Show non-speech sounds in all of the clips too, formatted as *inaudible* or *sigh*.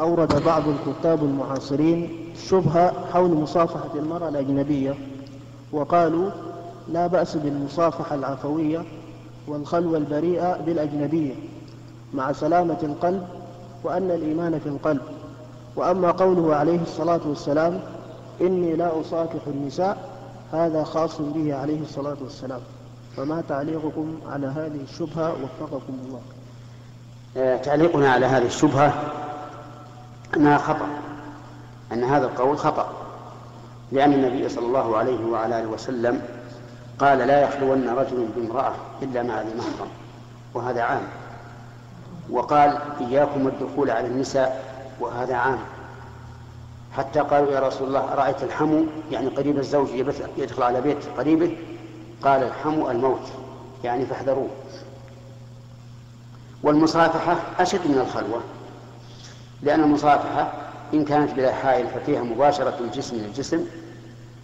أورد بعض الكتاب المعاصرين شبهة حول مصافحة المرأة الأجنبية وقالوا لا بأس بالمصافحة العفوية والخلوة البريئة بالأجنبية مع سلامة القلب وأن الإيمان في القلب. وأما قوله عليه الصلاة والسلام إني لا أصافح النساء هذا خاص به عليه الصلاة والسلام. فما تعليقكم على هذه الشبهة؟ وفقكم الله. آه، تعليقنا على هذه الشبهة أنها خطأ أن هذا القول خطأ لأن النبي صلى الله عليه وعلى آله وسلم قال لا يخلون رجل بامرأة إلا مع ذي محرم وهذا عام. وقال إياكم الدخول على النساء وهذا عام. حتى قالوا يا رسول الله أرأيت الحمو؟ يعني قريب الزوج يدخل على بيت قريبه؟ قال الحمو الموت يعني فاحذروه. والمصافحة أشد من الخلوة. لأن المصافحة إن كانت بلا حائل ففيها مباشرة الجسم للجسم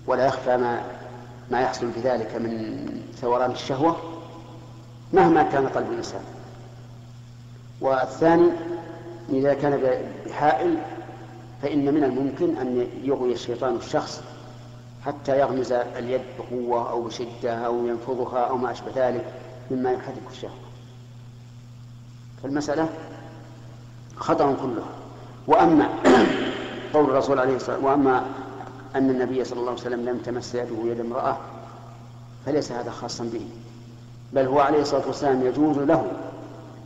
ولا يخفى ما ما يحصل بذلك من ثوران الشهوة مهما كان قلب الإنسان. والثاني إذا كان بحائل فإن من الممكن أن يغوي الشيطان الشخص حتى يغمز اليد بقوة أو بشدة أو ينفضها أو ما أشبه ذلك مما يحرك الشهوة. فالمسألة خطأ كلها وأما *coughs* قول الرسول عليه الصلاة والسلام وأما أن النبي صلى الله عليه وسلم لم تمس يده يد امرأة فليس هذا خاصا به. بل هو عليه الصلاة والسلام يجوز له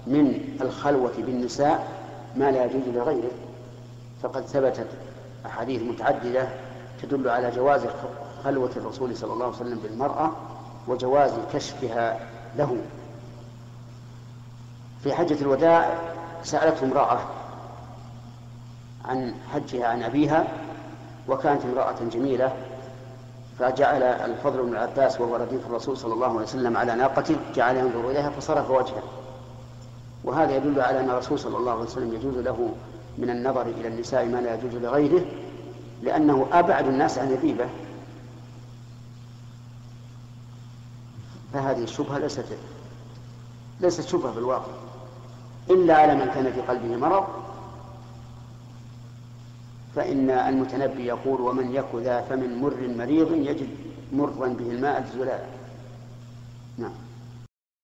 من الخلوة بالنساء ما لا يجوز لغيره. فقد ثبتت أحاديث متعددة تدل على جواز خلوة الرسول صلى الله عليه وسلم بالمرأة وجواز كشفها له. في حجة الوداع سألته امرأة عن حجها عن أبيها وكانت امرأة جميلة فجعل الفضل بن العباس وهو رديف الرسول صلى الله عليه وسلم على ناقته جعل ينظر إليها فصرف وجهه. وهذا يدل على أن الرسول صلى الله عليه وسلم يجوز له من النظر إلى النساء ما لا يجوز لغيره لأنه أبعد الناس عن الريبة. فهذه الشبهة ليست ليست شبهة في الواقع إلا على من كان في قلبه مرض فإن المتنبي يقول ومن يك ذا فمن مر مريض يجد مرا به الماء الزلال. نعم.